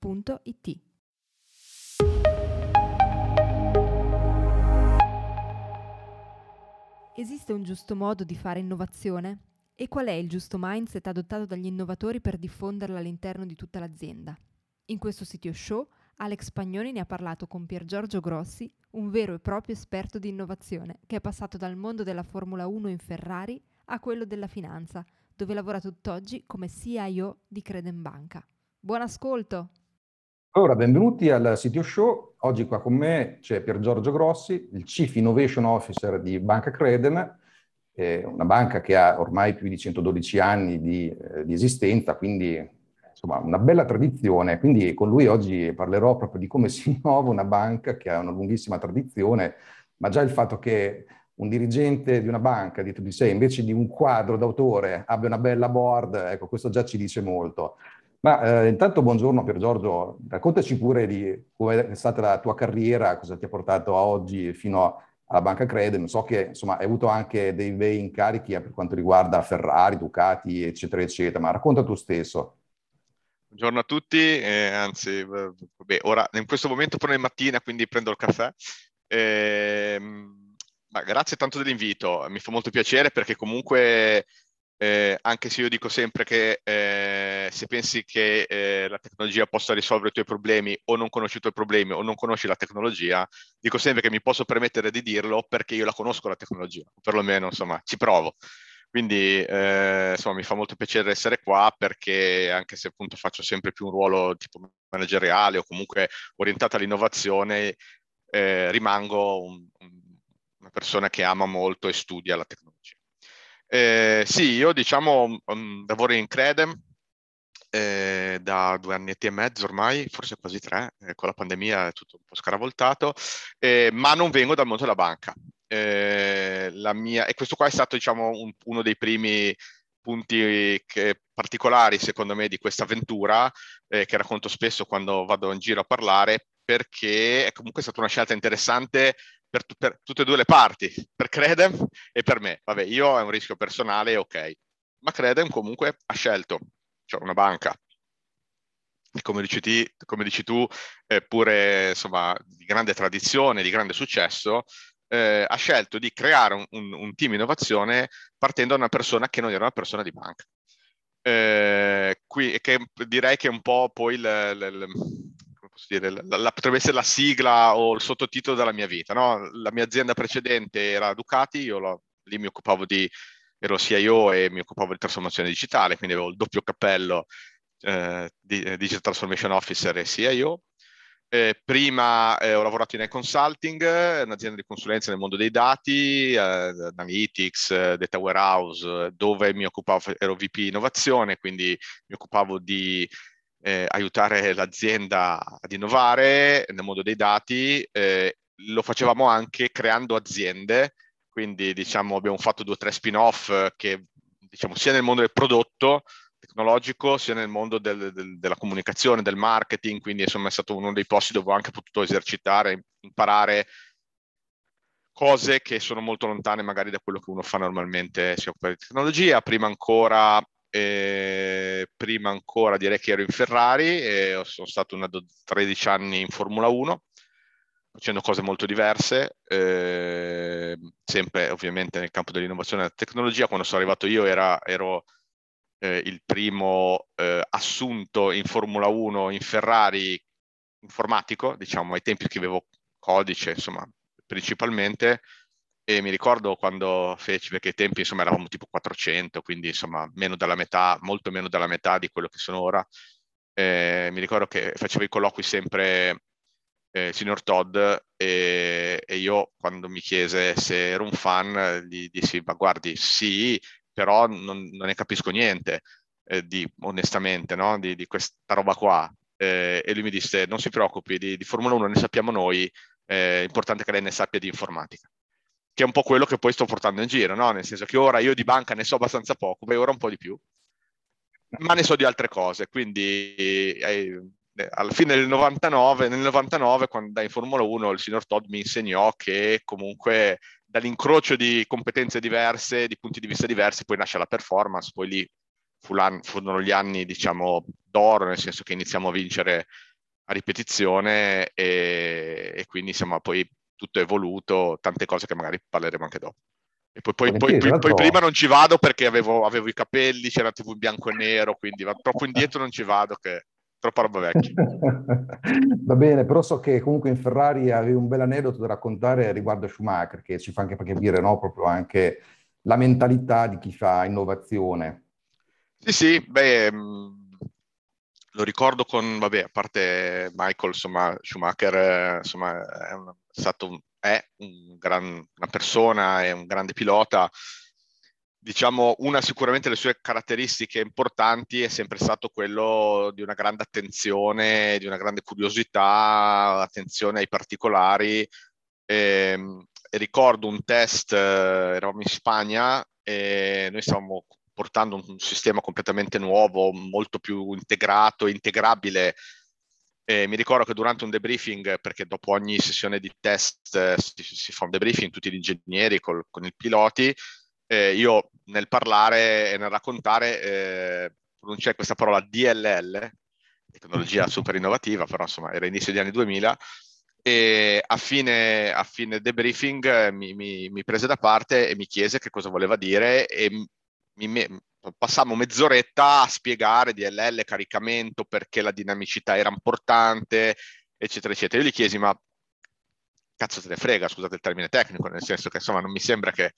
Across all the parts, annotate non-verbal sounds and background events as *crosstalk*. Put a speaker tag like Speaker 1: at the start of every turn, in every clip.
Speaker 1: www.it. Esiste un giusto modo di fare innovazione? E qual è il giusto mindset adottato dagli innovatori per diffonderla all'interno di tutta l'azienda? In questo sito show Alex Pagnoni ne ha parlato con Pier Giorgio Grossi, un vero e proprio esperto di innovazione, che è passato dal mondo della Formula 1 in Ferrari a quello della finanza, dove lavora tutt'oggi come CIO di Credenbanca. Buon ascolto!
Speaker 2: Allora, benvenuti al CTO Show. Oggi qua con me c'è Pier Giorgio Grossi, il Chief Innovation Officer di Banca Credem, eh, una banca che ha ormai più di 112 anni di, eh, di esistenza, quindi insomma una bella tradizione. Quindi con lui oggi parlerò proprio di come *laughs* si innova una banca che ha una lunghissima tradizione, ma già il fatto che un dirigente di una banca dietro di sé, invece di un quadro d'autore, abbia una bella board, ecco, questo già ci dice molto. Ma eh, intanto buongiorno Pier Giorgio, raccontaci pure di come è stata la tua carriera, cosa ti ha portato a oggi fino alla Banca Credem. So che insomma hai avuto anche dei bei incarichi per quanto riguarda Ferrari, Ducati, eccetera, eccetera, ma racconta tu stesso.
Speaker 3: Buongiorno a tutti, eh, anzi, vabbè, ora in questo momento però è mattina, quindi prendo il caffè. Eh, grazie tanto dell'invito, mi fa molto piacere perché comunque eh, anche se io dico sempre che eh, se pensi che eh, la tecnologia possa risolvere i tuoi problemi o non conosci i tuoi problemi o non conosci la tecnologia, dico sempre che mi posso permettere di dirlo perché io la conosco la tecnologia, o perlomeno insomma ci provo. Quindi eh, insomma mi fa molto piacere essere qua perché anche se appunto faccio sempre più un ruolo tipo manageriale o comunque orientato all'innovazione, eh, rimango un, un, una persona che ama molto e studia la tecnologia. Eh, sì, io diciamo um, lavoro in Credem eh, da due anni e mezzo ormai, forse quasi tre, eh, con la pandemia è tutto un po' scaravoltato, eh, ma non vengo dal mondo della banca. Eh, mia, e questo qua è stato diciamo un, uno dei primi punti che, particolari secondo me di questa avventura eh, che racconto spesso quando vado in giro a parlare perché è comunque stata una scelta interessante per, per, tutte e due le parti, per Credem e per me. Vabbè, io è un rischio personale, ok. Ma Credem comunque ha scelto, cioè una banca, come dici, ti, come dici tu, eh, pure insomma, di grande tradizione, di grande successo, eh, ha scelto di creare un, un, un, team innovazione partendo da una persona che non era una persona di banca. Eh, qui, che direi che è un po' poi il, il, dire, la, la, potrebbe essere la sigla o il sottotitolo della mia vita. No? La mia azienda precedente era Ducati, io lo, lì mi occupavo di, ero CIO e mi occupavo di trasformazione digitale, quindi avevo il doppio cappello eh, di eh, Digital Transformation Officer e CIO. Eh, prima eh, ho lavorato in consulting, un'azienda di consulenza nel mondo dei dati, eh, analytics, eh, data warehouse, dove mi occupavo, ero VP innovazione, quindi mi occupavo di eh, aiutare l'azienda ad innovare nel mondo dei dati, eh, lo facevamo anche creando aziende, quindi diciamo abbiamo fatto due o tre spin-off che diciamo sia nel mondo del prodotto tecnologico sia nel mondo del, del, della comunicazione, del marketing, quindi insomma è stato uno dei posti dove ho anche potuto esercitare, imparare cose che sono molto lontane magari da quello che uno fa normalmente si occupa di tecnologia. Prima ancora e prima ancora direi che ero in Ferrari e sono stato una 13 anni in Formula 1 facendo cose molto diverse, eh, sempre ovviamente nel campo dell'innovazione e della tecnologia. Quando sono arrivato io era, ero eh, il primo eh, assunto in Formula 1 in Ferrari informatico, diciamo ai tempi avevo codice, insomma, principalmente, e mi ricordo quando feci, perché ai tempi insomma eravamo tipo 400, quindi insomma meno della metà, molto meno della metà di quello che sono ora. Eh, mi ricordo che facevo i colloqui sempre eh, signor Todd e, e, io quando mi chiese se ero un fan gli dissi ma guardi sì, però non, non ne capisco niente, eh, di, onestamente, no? di, di questa roba qua. eh, e lui mi disse non si preoccupi, di, di Formula 1 ne sappiamo noi, è importante che lei ne sappia di informatica che è un po' quello che poi sto portando in giro, no? Nel senso che ora io di banca ne so abbastanza poco, beh, ora un po' di più, ma ne so di altre cose, quindi eh, alla fine del 99, nel 99, quando andai in Formula 1, il signor Todd mi insegnò che comunque dall'incrocio di competenze diverse, di punti di vista diversi, poi nasce la performance, poi lì furono gli anni, diciamo, d'oro, nel senso che iniziamo a vincere a ripetizione e, e quindi insomma poi tutto evoluto, tante cose che magari parleremo anche dopo. E poi, poi, poi, poi, prima non ci vado perché avevo, avevo, i capelli, c'era TV bianco e nero, quindi va troppo *laughs* indietro non ci vado che troppa roba vecchia. *laughs*
Speaker 2: Va bene, però so che comunque in Ferrari avevi un bel aneddoto da raccontare riguardo a Schumacher, che ci fa anche capire no? proprio anche la mentalità di chi fa innovazione.
Speaker 3: Sì, sì, beh, mm, lo ricordo con, vabbè, a parte Michael, insomma, Schumacher, eh, insomma, è un, stato, è un gran, una persona, è un grande pilota. Diciamo, una sicuramente le sue caratteristiche importanti è sempre stato quello di una grande attenzione, di una grande curiosità, attenzione ai particolari. E, ehm, e ricordo un test, eh, eravamo in Spagna e noi stavamo portando un sistema completamente nuovo, molto più integrato, integrabile eh, mi ricordo che durante un debriefing, perché dopo ogni sessione di test eh, si, si, fa un debriefing, tutti gli ingegneri col, con i piloti, eh, io nel parlare e nel raccontare eh, pronunciai questa parola DLL, tecnologia *laughs* super innovativa, però insomma era inizio degli anni 2000, e a fine, a fine debriefing mi, mi, mi, prese da parte e mi chiese che cosa voleva dire e mi, passammo mezz'oretta a spiegare DLL, caricamento, perché la dinamicità era importante, eccetera, eccetera. Io gli chiesi, ma cazzo te ne frega, scusate il termine tecnico, nel senso che insomma non mi sembra che...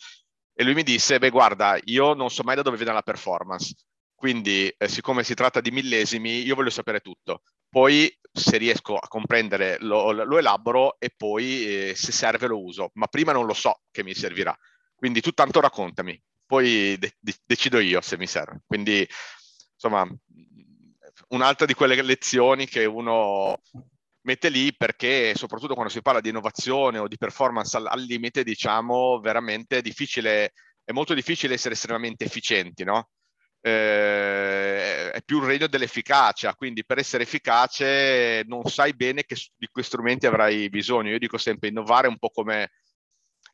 Speaker 3: E lui mi disse, beh guarda, io non so mai da dove viene la performance, quindi eh, siccome si tratta di millesimi, io voglio sapere tutto. Poi se riesco a comprendere lo, lo elaboro e poi eh, se serve lo uso, ma prima non lo so che mi servirà. Quindi tu tanto raccontami poi de- decido io se mi serve. Quindi, insomma, un'altra di quelle lezioni che uno mette lì perché soprattutto quando si parla di innovazione o di performance al, al limite, diciamo, veramente è difficile, è molto difficile essere estremamente efficienti, no? Eh, è più un regno dell'efficacia, quindi per essere efficace non sai bene che, di quei strumenti avrai bisogno. Io dico sempre innovare un po' come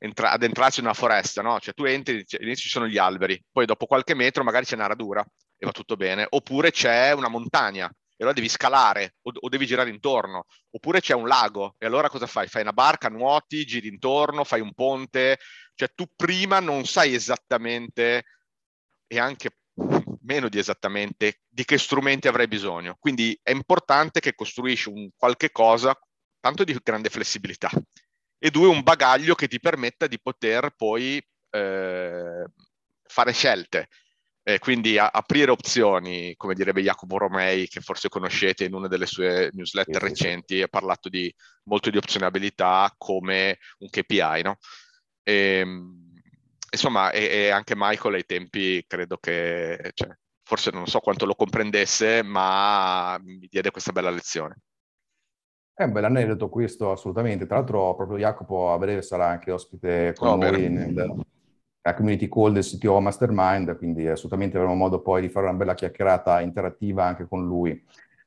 Speaker 3: entra- addentrarsi in una foresta, no? Cioè tu entri, all'inizio ci sono gli alberi, poi dopo qualche metro magari c'è una radura e va tutto bene, oppure c'è una montagna e allora devi scalare o, o, devi girare intorno, oppure c'è un lago e allora cosa fai? Fai una barca, nuoti, giri intorno, fai un ponte, cioè tu prima non sai esattamente e anche meno di esattamente di che strumenti avrai bisogno. Quindi è importante che costruisci un qualche cosa tanto di grande flessibilità e due un bagaglio che ti permetta di poter poi eh, fare scelte. Eh, quindi a- aprire opzioni, come direbbe Jacopo Romei, che forse conoscete in una delle sue newsletter sì, recenti, sì. ha parlato di, molto di opzionabilità come un KPI, no? E, ehm, insomma, e, e, anche Michael ai tempi credo che, cioè, forse non so quanto lo comprendesse, ma mi diede questa bella lezione.
Speaker 2: È un bel aneddoto questo, assolutamente. Tra l'altro, proprio Jacopo a breve sarà anche ospite con oh, noi nella community call del CTO Mastermind, quindi assolutamente avremo modo poi di fare una bella chiacchierata interattiva anche con lui.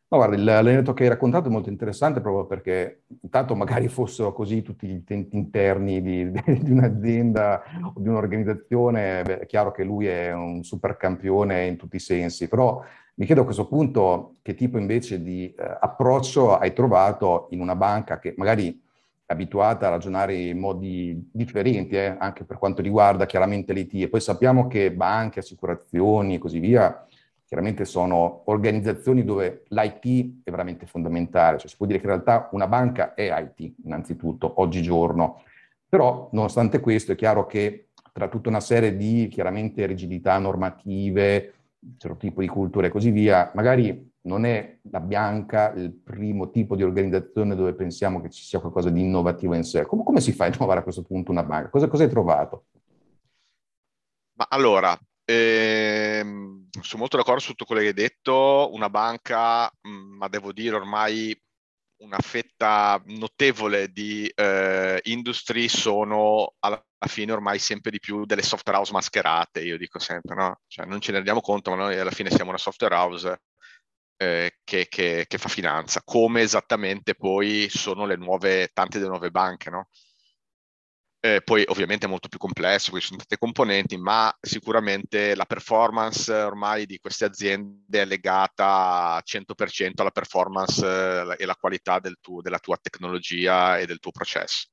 Speaker 2: No, guarda, l'aneddoto che hai raccontato è molto interessante proprio perché intanto magari *laughs* fossero così tutti gli intenti interni di, di un'azienda o di un'organizzazione, beh, è chiaro che lui è un super campione in tutti i sensi, però mi chiedo a questo punto che tipo invece di eh, approccio hai trovato in una banca che magari è abituata a ragionare in modi differenti, eh, anche per quanto riguarda chiaramente l'IT. E poi sappiamo che banche, assicurazioni e così via, chiaramente sono organizzazioni dove l'IT è veramente fondamentale. Cioè si può dire che in realtà una banca è IT, innanzitutto, oggigiorno. Però, nonostante questo, è chiaro che tra tutta una serie di, chiaramente, rigidità normative, certo tipo di cultura e così via, magari non è la bianca il primo tipo di organizzazione dove pensiamo che ci sia qualcosa di innovativo in sé. Come, come si fa a innovare a questo punto una banca? Cosa, cosa hai trovato?
Speaker 3: Ma allora, ehm, sono molto d'accordo su tutto quello che hai detto. Una banca, mm, ma devo dire ormai una fetta notevole di eh, industry sono alla fine ormai sempre di più delle software house mascherate, io dico sempre, no? Cioè non ce ne rendiamo conto, ma noi alla fine siamo una software house eh, che, che, che, fa finanza, come esattamente poi sono le nuove, tante delle nuove banche, no? Eh, poi ovviamente è molto più complesso, qui ci sono tante componenti, ma sicuramente la performance ormai di queste aziende è legata 100% alla performance eh, e alla qualità del tuo, della tua tecnologia e del tuo processo.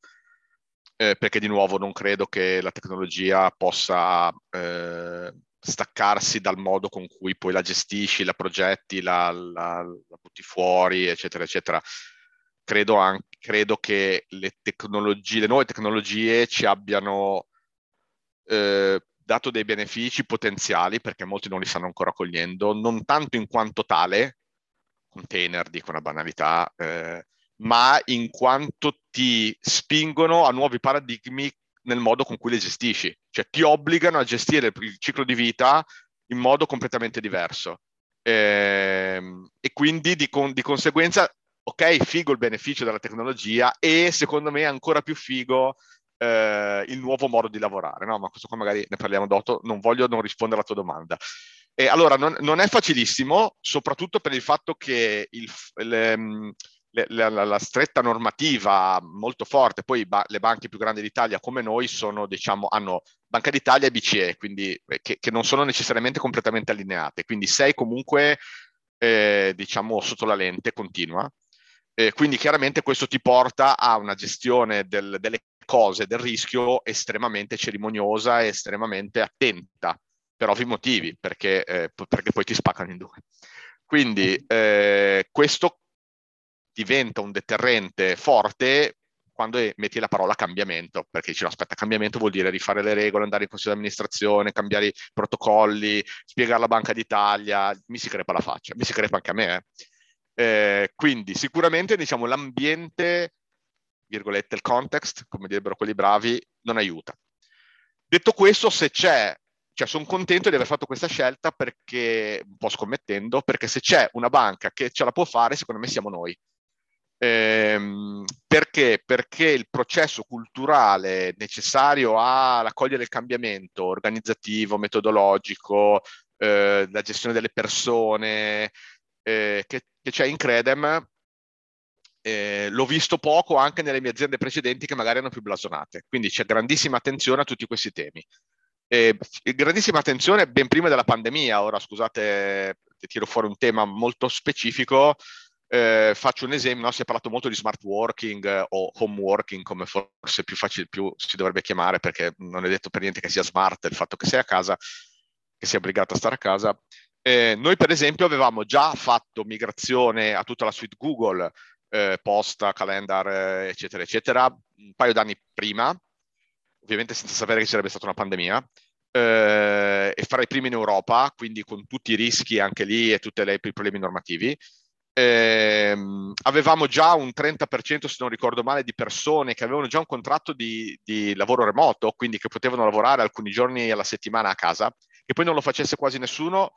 Speaker 3: Eh, perché di nuovo non credo che la tecnologia possa eh, staccarsi dal modo con cui poi la gestisci, la progetti, la, la, la butti fuori, eccetera, eccetera credo, anche, credo che le tecnologie, le nuove tecnologie ci abbiano eh, dato dei benefici potenziali, perché molti non li stanno ancora cogliendo, non tanto in quanto tale, container, dico una banalità, eh, ma in quanto ti spingono a nuovi paradigmi nel modo con cui le gestisci, cioè ti obbligano a gestire il ciclo di vita in modo completamente diverso. Eh, e quindi di, con, di conseguenza ok, figo il beneficio della tecnologia e secondo me ancora più figo eh, il nuovo modo di lavorare, no? Ma questo qua magari ne parliamo dopo, non voglio non rispondere alla tua domanda. E allora, non, non è facilissimo, soprattutto per il fatto che il, le, le, la, la, stretta normativa molto forte, poi ba- le banche più grandi d'Italia come noi sono, diciamo, hanno Banca d'Italia e BCE, quindi eh, che, che non sono necessariamente completamente allineate, quindi sei comunque, eh, diciamo, sotto la lente continua. Eh, quindi chiaramente questo ti porta a una gestione del, delle cose, del rischio estremamente cerimoniosa e estremamente attenta, per ovvi motivi, perché, eh, perché poi ti spaccano in due. Quindi eh, questo diventa un deterrente forte quando metti la parola cambiamento, perché dici no, aspetta, cambiamento vuol dire rifare le regole, andare in consiglio di amministrazione, cambiare i protocolli, spiegare alla Banca d'Italia, mi si crepa la faccia, mi si crepa anche a me. Eh. Eh, quindi sicuramente diciamo, l'ambiente, virgolette, il context, come direbbero quelli bravi, non aiuta. Detto questo, se c'è, cioè sono contento di aver fatto questa scelta perché, un po' scommettendo, perché se c'è una banca che ce la può fare, secondo me siamo noi. Eh, perché? Perché il processo culturale necessario a raccogliere il cambiamento organizzativo, metodologico, eh, la gestione delle persone, eh, che, che, c'è in Credem, eh, l'ho visto poco anche nelle mie aziende precedenti che magari erano più blasonate. Quindi c'è grandissima attenzione a tutti questi temi. Eh, grandissima attenzione ben prima della pandemia. Ora, scusate, ti tiro fuori un tema molto specifico. Eh, faccio un esempio, no? si è parlato molto di smart working eh, o home working, come forse più, facile, più si dovrebbe chiamare, perché non è detto per niente che sia smart il fatto che sei a casa, che sia obbligato a stare a casa. Eh, noi per esempio avevamo già fatto migrazione a tutta la suite Google, eh, posta, calendar, eh, eccetera, eccetera, un paio d'anni prima, ovviamente senza sapere che ci sarebbe stata una pandemia, eh, e fra i primi in Europa, quindi con tutti i rischi anche lì e tutti i problemi normativi. Eh, avevamo già un 30%, se non ricordo male, di persone che avevano già un contratto di, di, lavoro remoto, quindi che potevano lavorare alcuni giorni alla settimana a casa, che poi non lo facesse quasi nessuno,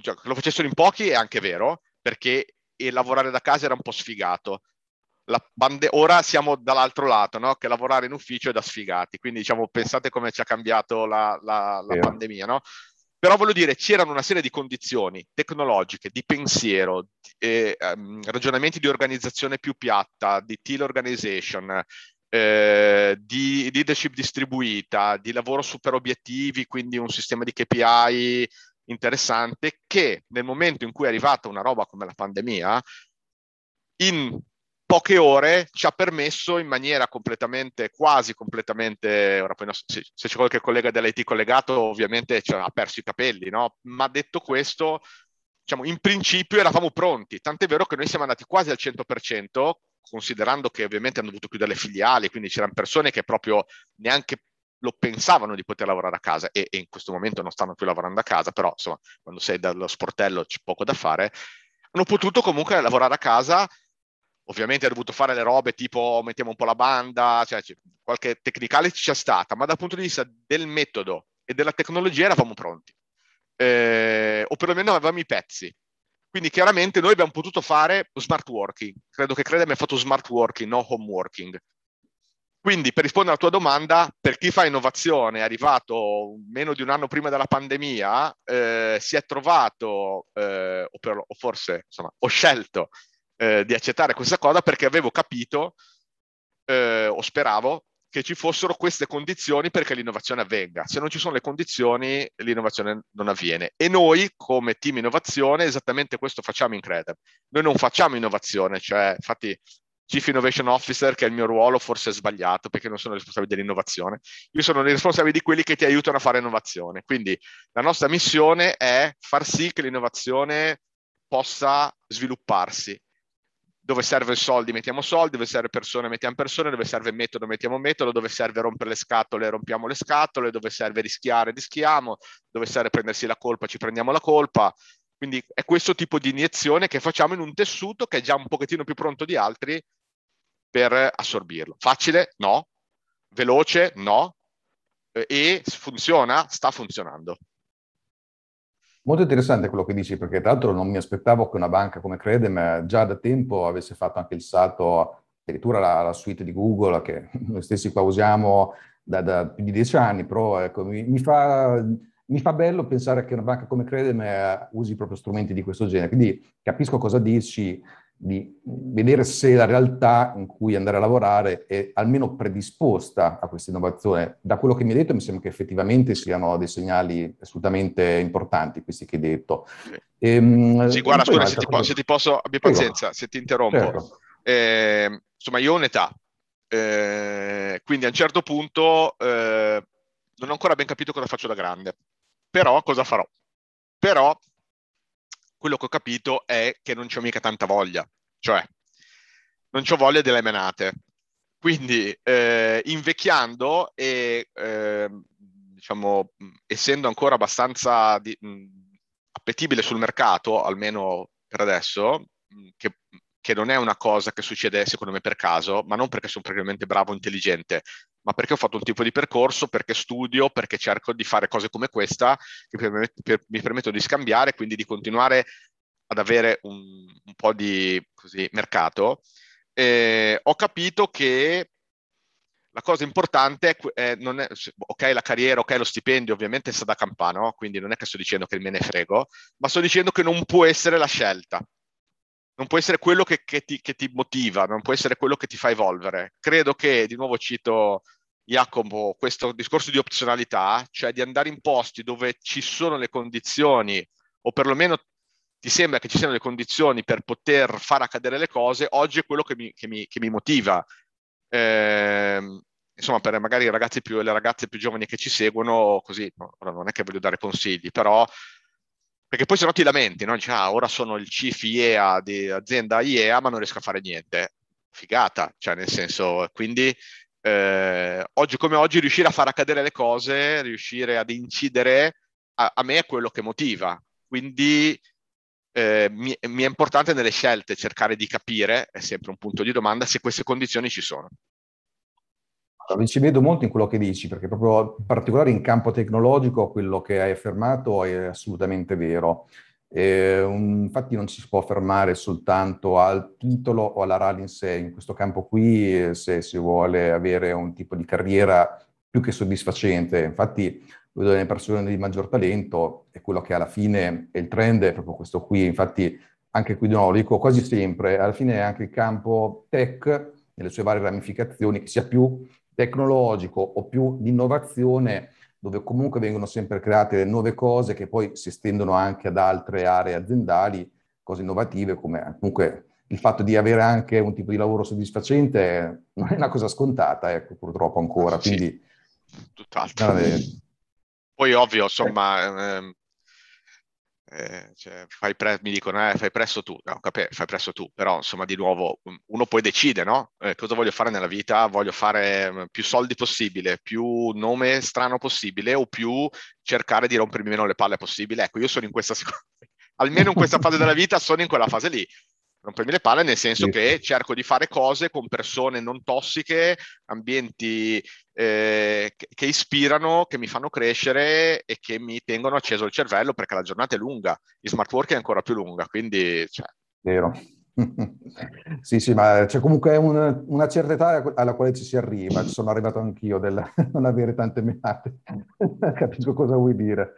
Speaker 3: cioè, che lo facessero in pochi è anche vero, perché lavorare da casa era un po' sfigato. Bande- ora siamo dall'altro lato, no? che lavorare in ufficio è da sfigati, quindi diciamo, pensate come ci ha cambiato la, la, la pandemia, no? Però voglio dire, c'erano una serie di condizioni tecnologiche, di pensiero, eh, um, ragionamenti di organizzazione più piatta, di teal organization, eh, di leadership distribuita, di lavoro super obiettivi, quindi un sistema di KPI interessante che nel momento in cui è arrivata una roba come la pandemia, in poche ore ci ha permesso in maniera completamente, quasi completamente, ora poi no, se, se, c'è qualche collega dell'IT collegato ovviamente cioè, ha perso i capelli, no? Ma detto questo, diciamo, in principio eravamo pronti, tant'è vero che noi siamo andati quasi al 100%, considerando che ovviamente hanno dovuto chiudere le filiali, quindi c'erano persone che proprio neanche lo pensavano di poter lavorare a casa e, e, in questo momento non stanno più lavorando a casa, però insomma quando sei dallo sportello c'è poco da fare, hanno potuto comunque lavorare a casa, ovviamente ha dovuto fare le robe tipo mettiamo un po' la banda, cioè qualche tecnicale c'è stata, ma dal punto di vista del metodo e della tecnologia eravamo pronti. eh, o perlomeno avevamo i pezzi. Quindi chiaramente noi abbiamo potuto fare smart working. Credo che Crede abbia fatto smart working, no home working. Quindi per rispondere alla tua domanda, per chi fa innovazione, è arrivato meno di un anno prima della pandemia, eh, si è trovato, eh, o, per, o, forse insomma, ho scelto eh, di accettare questa cosa perché avevo capito, eh, o speravo, che ci fossero queste condizioni perché l'innovazione avvenga. Se non ci sono le condizioni, l'innovazione non avviene. E noi, come team innovazione, esattamente questo facciamo in Credem. Noi non facciamo innovazione, cioè, infatti, Chief Innovation Officer, che è il mio ruolo, forse è sbagliato perché non sono responsabile dell'innovazione. Io sono il responsabile di quelli che ti aiutano a fare innovazione. Quindi la nostra missione è far sì che l'innovazione possa svilupparsi dove serve soldi mettiamo soldi, dove serve persone mettiamo persone, dove serve metodo mettiamo metodo, dove serve rompere le scatole rompiamo le scatole, dove serve rischiare rischiamo, dove serve prendersi la colpa ci prendiamo la colpa. Quindi è questo tipo di iniezione che facciamo in un tessuto che è già un pochettino più pronto di altri per assorbirlo. Facile? No. Veloce? No. E funziona? Sta funzionando.
Speaker 2: Molto interessante quello che dici, perché tra l'altro non mi aspettavo che una banca come Credem già da tempo avesse fatto anche il salto, addirittura la, la suite di Google, che *laughs* noi stessi qua usiamo da, da più di dieci anni, però ecco, mi, mi, fa, mi, fa, bello pensare che una banca come Credem eh, usi proprio strumenti di questo genere. Quindi capisco cosa dici, di vedere se la realtà in cui andare a lavorare è almeno predisposta a questa innovazione. Da quello che mi hai detto mi sembra che effettivamente siano dei segnali assolutamente importanti questi che hai detto.
Speaker 3: Ehm, sì, guarda, scusa, se ti, po- se ti, posso, abbi pazienza, se ti interrompo. Certo. Eh, insomma, io ho un'età, eh, quindi a un certo punto eh, non ho ancora ben capito cosa faccio da grande, però cosa farò? Però quello che ho capito è che non c'ho mica tanta voglia, cioè non c'ho voglia delle menate. Quindi eh, invecchiando e eh, diciamo, essendo ancora abbastanza di, mh, appetibile sul mercato, almeno per adesso, che che non è una cosa che succede secondo me per caso, ma non perché sono praticamente bravo o intelligente, ma perché ho fatto un tipo di percorso, perché studio, perché cerco di fare cose come questa che mi permettono di scambiare, quindi di continuare ad avere un, un po' di così, mercato. Eh, ho capito che la cosa importante è, non è, ok la carriera, ok lo stipendio, ovviamente sta da campano, quindi non è che sto dicendo che me ne frego, ma sto dicendo che non può essere la scelta non può essere quello che, che, ti, che, ti, motiva, non può essere quello che ti fa evolvere. Credo che, di nuovo cito Jacopo, questo discorso di opzionalità, cioè di andare in posti dove ci sono le condizioni, o perlomeno ti sembra che ci siano le condizioni per poter far accadere le cose, oggi è quello che mi, che mi, mi motiva. Eh, insomma, per magari i ragazzi più, le ragazze più giovani che ci seguono, così, no, non è che voglio dare consigli, però perché poi se no ti lamenti, no? Dici, ah, ora sono il chief IEA di azienda IEA, ma non riesco a fare niente. Figata, cioè nel senso, quindi eh, oggi come oggi riuscire a far accadere le cose, riuscire ad incidere, a, a me è quello che motiva. Quindi eh, mi, mi è importante nelle scelte cercare di capire, è sempre un punto di domanda, se queste condizioni ci sono.
Speaker 2: Allora, ci vedo molto in quello che dici, perché proprio in particolare in campo tecnologico quello che hai affermato è assolutamente vero. Eh, un, infatti non ci si può fermare soltanto al titolo o alla RAL in sé, in questo campo qui se si vuole avere un tipo di carriera più che soddisfacente. Infatti vedo nelle persone di maggior talento è quello che alla fine è il trend, è proprio questo qui. Infatti anche qui di nuovo dico quasi sempre, alla fine è anche il campo tech nelle sue varie ramificazioni, che sia più tecnologico o più di innovazione, dove comunque vengono sempre create nuove cose che poi si estendono anche ad altre aree aziendali, cose innovative come comunque il fatto di avere anche un tipo di lavoro soddisfacente non è una cosa scontata, ecco, purtroppo ancora. Quindi,
Speaker 3: sì, tutt'altro. Poi ovvio, insomma, eh, eh, cioè, fai pre- mi dicono eh, fai presto tu, no, capè, fai presto tu, però insomma di nuovo uno poi decide, no? Eh, cosa voglio fare nella vita? Voglio fare mm, più soldi possibile, più nome strano possibile o più cercare di rompermi meno le palle possibile. Ecco, io sono in questa, *laughs* almeno in questa fase della vita sono in quella fase lì rompermi le palle nel senso sì. che cerco di fare cose con persone non tossiche, ambienti eh, che, ispirano, che mi fanno crescere e che mi tengono acceso il cervello perché la giornata è lunga, il smart working è ancora più lunga, quindi... Cioè...
Speaker 2: Vero. *laughs* sì, sì, ma c'è comunque un, una certa età alla quale ci si arriva, ci sono arrivato anch'io del *laughs* non avere tante menate, *laughs* capisco cosa vuoi dire.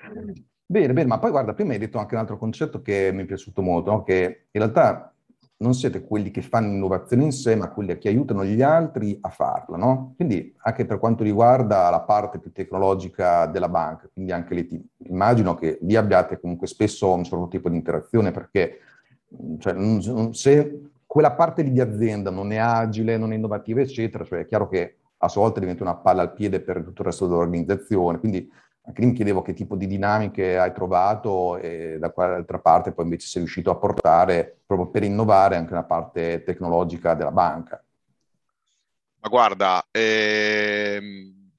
Speaker 2: Bene, bene, ma poi guarda, prima hai detto anche un altro concetto che mi è piaciuto molto, no? che in realtà non siete quelli che fanno innovazione in sé, ma quelli che aiutano gli altri a farla, no? Quindi anche per quanto riguarda la parte più tecnologica della banca, quindi anche lì ti, immagino che lì abbiate comunque spesso un certo tipo di interazione, perché cioè, se quella parte di azienda non è agile, non è innovativa, eccetera, cioè è chiaro che a sua volta diventa una palla al piede per tutto il resto dell'organizzazione, quindi anche lì mi chiedevo che tipo di dinamiche hai trovato e da quale altra parte poi invece sei riuscito a portare proprio per innovare anche la parte tecnologica della banca.
Speaker 3: Ma guarda, ehm,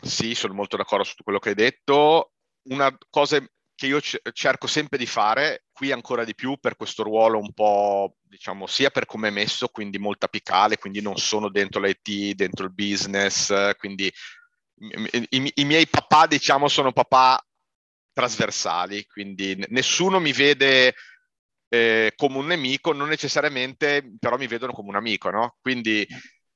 Speaker 3: sì, sono molto d'accordo su quello che hai detto. Una cosa che io cerco sempre di fare, qui ancora di più per questo ruolo un po', diciamo, sia per come è messo, quindi molto apicale, quindi non sono dentro l'IT, dentro il business, quindi i, i, miei papà, diciamo, sono papà trasversali, quindi nessuno mi vede eh, come un nemico, non necessariamente però mi vedono come un amico, no? Quindi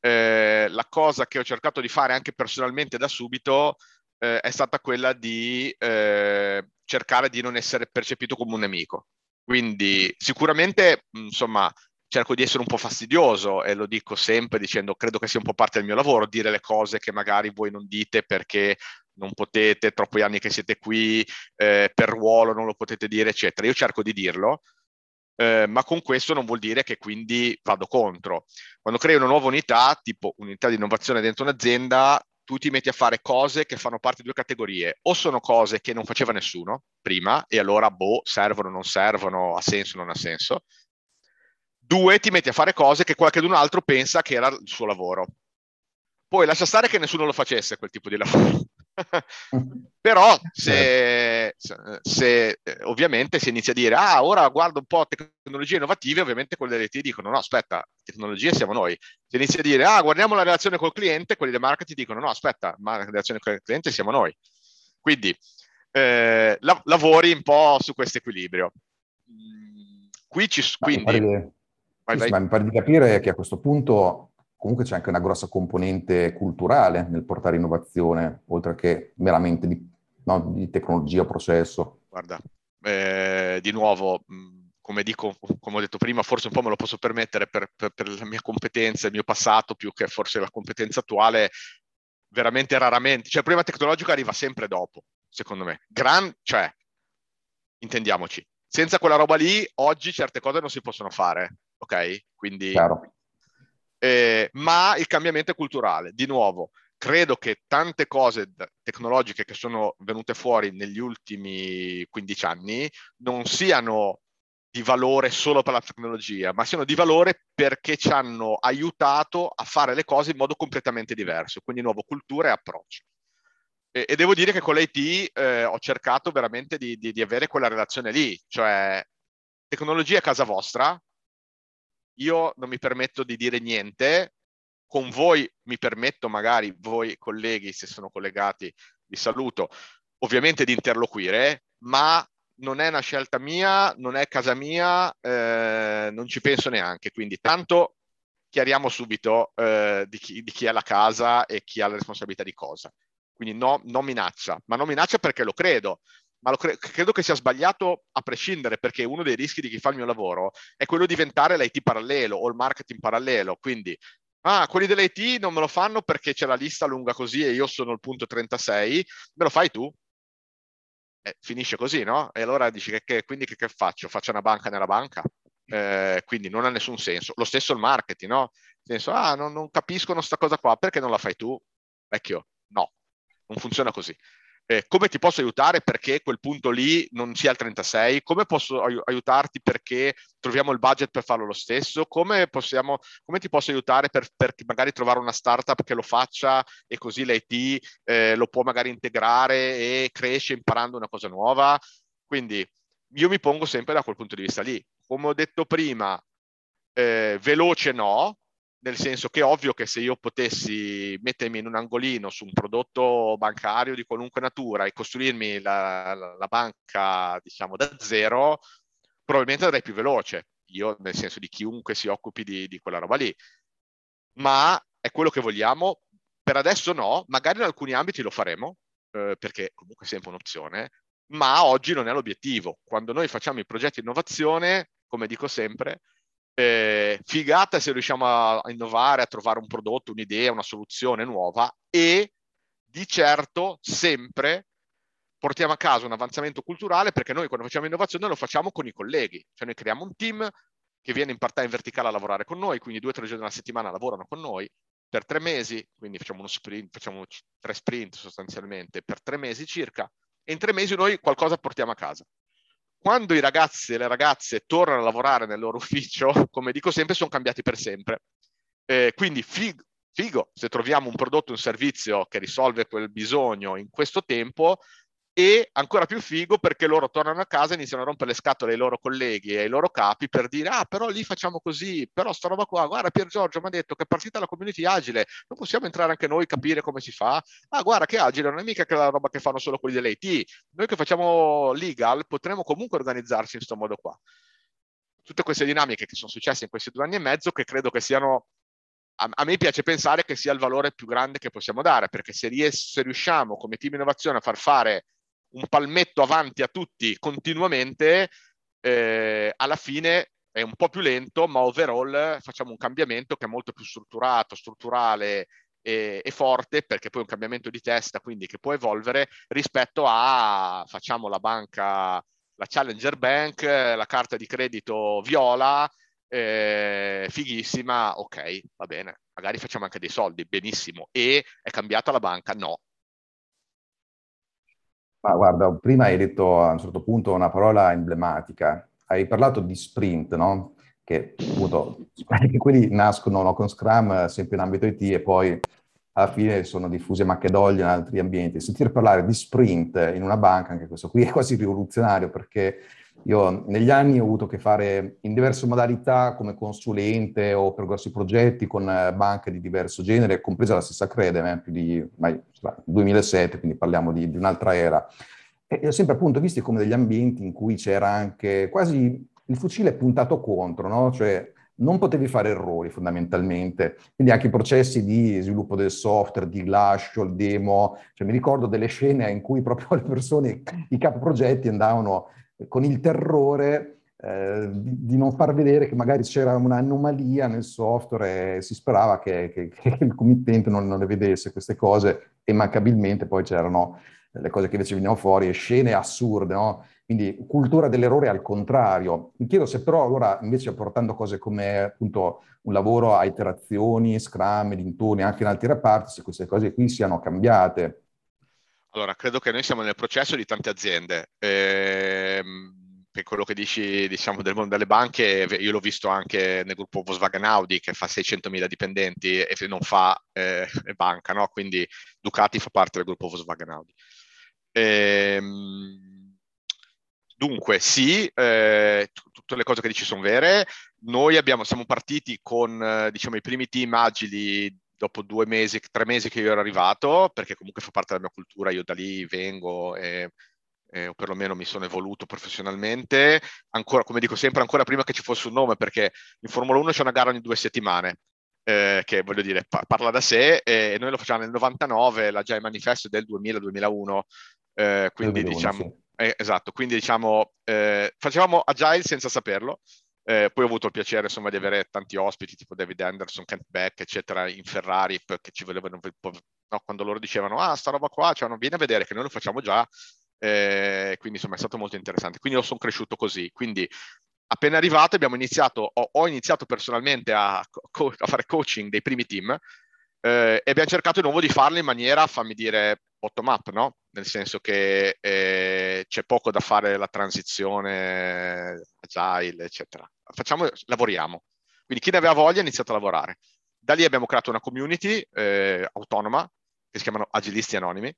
Speaker 3: eh, la cosa che ho cercato di fare anche personalmente da subito eh, è stata quella di eh, cercare di non essere percepito come un nemico. Quindi sicuramente, insomma, cerco di essere un po' fastidioso e lo dico sempre dicendo credo che sia un po' parte del mio lavoro dire le cose che magari voi non dite perché non potete, troppi anni che siete qui, eh, per ruolo non lo potete dire, eccetera. Io cerco di dirlo, eh, ma con questo non vuol dire che quindi vado contro. Quando crei una nuova unità, tipo unità di innovazione dentro un'azienda, tu ti metti a fare cose che fanno parte di due categorie. O sono cose che non faceva nessuno prima e allora, boh, servono, non servono, ha senso, non ha senso. Due, ti metti a fare cose che qualcun altro pensa che era il suo lavoro. Poi lascia stare che nessuno lo facesse quel tipo di lavoro. *laughs* Però se, certo. se, se, ovviamente si inizia a dire ah ora guardo un po' tecnologie innovative, ovviamente quelli delle IT dicono no aspetta, tecnologie siamo noi. Se inizia a dire ah guardiamo la relazione col cliente, quelli del marketing dicono no aspetta, ma la relazione col cliente siamo noi. Quindi eh, la, lavori un po' su questo equilibrio. Qui ci, quindi,
Speaker 2: Sì, mi pare di capire che a questo punto comunque c'è anche una grossa componente culturale nel portare innovazione, oltre che meramente di, no, di tecnologia o processo.
Speaker 3: Guarda, eh, di nuovo, come, dico, come ho detto prima, forse un po' me lo posso permettere per, per, per la mia competenza, il mio passato, più che forse la competenza attuale, veramente raramente. Cioè, il problema tecnologico arriva sempre dopo, secondo me. Gran, cioè, intendiamoci, senza quella roba lì, oggi certe cose non si possono fare ok? Quindi, eh, ma il cambiamento è culturale. Di nuovo, credo che tante cose tecnologiche che sono venute fuori negli ultimi 15 anni non siano di valore solo per la tecnologia, ma siano di valore perché ci hanno aiutato a fare le cose in modo completamente diverso, quindi nuovo cultura e approccio. E, e devo dire che con l'IT eh, ho cercato veramente di, di, di avere quella relazione lì, cioè tecnologia a casa vostra, io non mi permetto di dire niente, con voi mi permetto magari, voi colleghi, se sono collegati, vi saluto, ovviamente di interloquire, ma non è una scelta mia, non è casa mia, eh, non ci penso neanche. Quindi tanto chiariamo subito eh, di, chi, di, chi, è la casa e chi ha la responsabilità di cosa. Quindi no, non minaccia, ma non minaccia perché lo credo ma cre- credo che sia sbagliato a prescindere perché uno dei rischi di chi fa il mio lavoro è quello di diventare l'IT parallelo o il marketing parallelo. Quindi, ah, quelli dell'IT non me lo fanno perché c'è la lista lunga così e io sono il punto 36, me lo fai tu. Eh, finisce così, no? E allora dici che, che quindi che, che, faccio? Faccio una banca nella banca? Eh, quindi non ha nessun senso. Lo stesso il marketing, no? Nel senso, ah, non, non capiscono sta cosa qua, perché non la fai tu? Vecchio, no, non funziona così eh, come ti posso aiutare perché quel punto lì non sia il 36, come posso aiutarti perché troviamo il budget per farlo lo stesso, come, possiamo, come ti posso aiutare per, per, magari trovare una startup che lo faccia e così l'IT eh, lo può magari integrare e cresce imparando una cosa nuova. Quindi io mi pongo sempre da quel punto di vista lì. Come ho detto prima, eh, veloce no, nel senso che è ovvio che se io potessi mettermi in un angolino su un prodotto bancario di qualunque natura e costruirmi la, la, la banca, diciamo, da zero, probabilmente andrei più veloce, io nel senso di chiunque si occupi di, di quella roba lì. Ma è quello che vogliamo? Per adesso no, magari in alcuni ambiti lo faremo, eh, perché comunque è sempre un'opzione, ma oggi non è l'obiettivo. Quando noi facciamo i progetti di innovazione, come dico sempre, eh, figata se riusciamo a, innovare, a trovare un prodotto, un'idea, una soluzione nuova e di certo sempre portiamo a casa un avanzamento culturale perché noi quando facciamo innovazione lo facciamo con i colleghi, cioè noi creiamo un team che viene in part-time verticale a lavorare con noi, quindi due o tre giorni alla settimana lavorano con noi per tre mesi, quindi facciamo uno sprint, facciamo tre sprint sostanzialmente per tre mesi circa, e in tre mesi noi qualcosa portiamo a casa quando i ragazzi e le ragazze tornano a lavorare nel loro *laughs* ufficio, come dico sempre, sono cambiati per sempre. Eh, quindi figo, figo se troviamo un prodotto, un servizio che risolve quel bisogno in questo tempo, e ancora più figo perché loro tornano a casa e iniziano a rompere le scatole ai loro colleghi e ai loro capi per dire ah però lì facciamo così, però sta roba qua, guarda Pier Giorgio mi ha detto che è partita la community agile, non possiamo entrare anche noi capire come si fa? Ah guarda che agile non è mica che la roba che fanno solo quelli dell'IT, noi che facciamo legal potremmo comunque organizzarci in questo modo qua. Tutte queste dinamiche che sono successe in questi due anni e mezzo che credo che siano a, a, me piace pensare che sia il valore più grande che possiamo dare, perché se, ries- se riusciamo come team innovazione a far fare un palmetto avanti a tutti continuamente, eh, alla fine è un po' più lento, ma overall facciamo un cambiamento che è molto più strutturato, strutturale e, e, forte, perché poi è un cambiamento di testa, quindi che può evolvere rispetto a facciamo la banca, la Challenger Bank, la carta di credito viola, eh, fighissima, ok, va bene, magari facciamo anche dei soldi, benissimo. E è cambiata la banca? No,
Speaker 2: ma guarda, prima hai detto a un certo punto una parola emblematica. Hai parlato di sprint, no? Che appunto, *laughs* che quelli nascono no, con Scrum sempre in ambito IT e poi alla fine sono diffusi a macchedoglia in altri ambienti. Sentire parlare di sprint in una banca, anche questo qui è quasi rivoluzionario perché io negli anni ho avuto a che fare in diverse modalità come consulente o per grossi progetti con eh, banche di diverso genere, compresa la stessa Credem, eh, più di ormai, 2007, quindi parliamo di, di un'altra era. E ho sempre appunto visti come degli ambienti in cui c'era anche quasi il fucile puntato contro, no? Cioè non potevi fare errori fondamentalmente, quindi anche i processi di sviluppo del software, di lascio, il demo, cioè mi ricordo delle scene in cui proprio *laughs* le persone, i capo progetti andavano con il terrore eh, di, non far vedere che magari c'era un'anomalia nel software e si sperava che, che, *laughs* che il committente non, non, le vedesse queste cose e mancabilmente poi c'erano le cose che invece venivano fuori, scene assurde, no? Quindi cultura dell'errore al contrario. Mi chiedo se però allora invece portando cose come appunto un lavoro a iterazioni, scrum, dintorni, anche in altri reparti, se queste cose qui siano cambiate.
Speaker 3: Allora, credo che noi siamo nel processo di tante aziende. Ehm, per quello che dici, diciamo, del mondo delle banche, io l'ho visto anche nel gruppo Volkswagen Audi che fa 600.000 dipendenti e non fa eh, banca, no? Quindi Ducati fa parte del gruppo Volkswagen Audi. Ehm, dunque, sì, eh, tutte le cose che dici sono vere. Noi abbiamo, siamo partiti con, eh, diciamo, i primi team agili dopo due mesi, tre mesi che io ero arrivato, perché comunque fa parte della mia cultura, io da lì vengo e, e, o perlomeno mi sono evoluto professionalmente, ancora, come dico sempre, ancora prima che ci fosse un nome, perché in Formula 1 c'è una gara ogni due settimane, eh, che voglio dire, pa- parla da sé, e noi lo facciamo nel 99, la già il manifesto del 2000-2001, eh, quindi 2001, diciamo... Sì. Eh, esatto, quindi diciamo, eh, facevamo agile senza saperlo, eh, poi ho avuto il piacere insomma, di avere tanti ospiti tipo David Anderson, Kent Beck, eccetera, in Ferrari che ci volevano, no, quando loro dicevano ah sta roba qua, cioè, non viene a vedere che noi lo facciamo già, eh, quindi insomma è stato molto interessante. Quindi io sono cresciuto così. Quindi appena arrivato abbiamo iniziato, ho, ho iniziato personalmente a, co- a, fare coaching dei primi team eh, e abbiamo cercato di nuovo di farlo in maniera, fammi dire, bottom up, no? Nel senso che eh, c'è poco da fare la transizione agile, eccetera. Facciamo, lavoriamo. Quindi chi ne aveva voglia ha iniziato a lavorare. Da lì abbiamo creato una community eh, autonoma che si chiamano Agilisti Anonimi.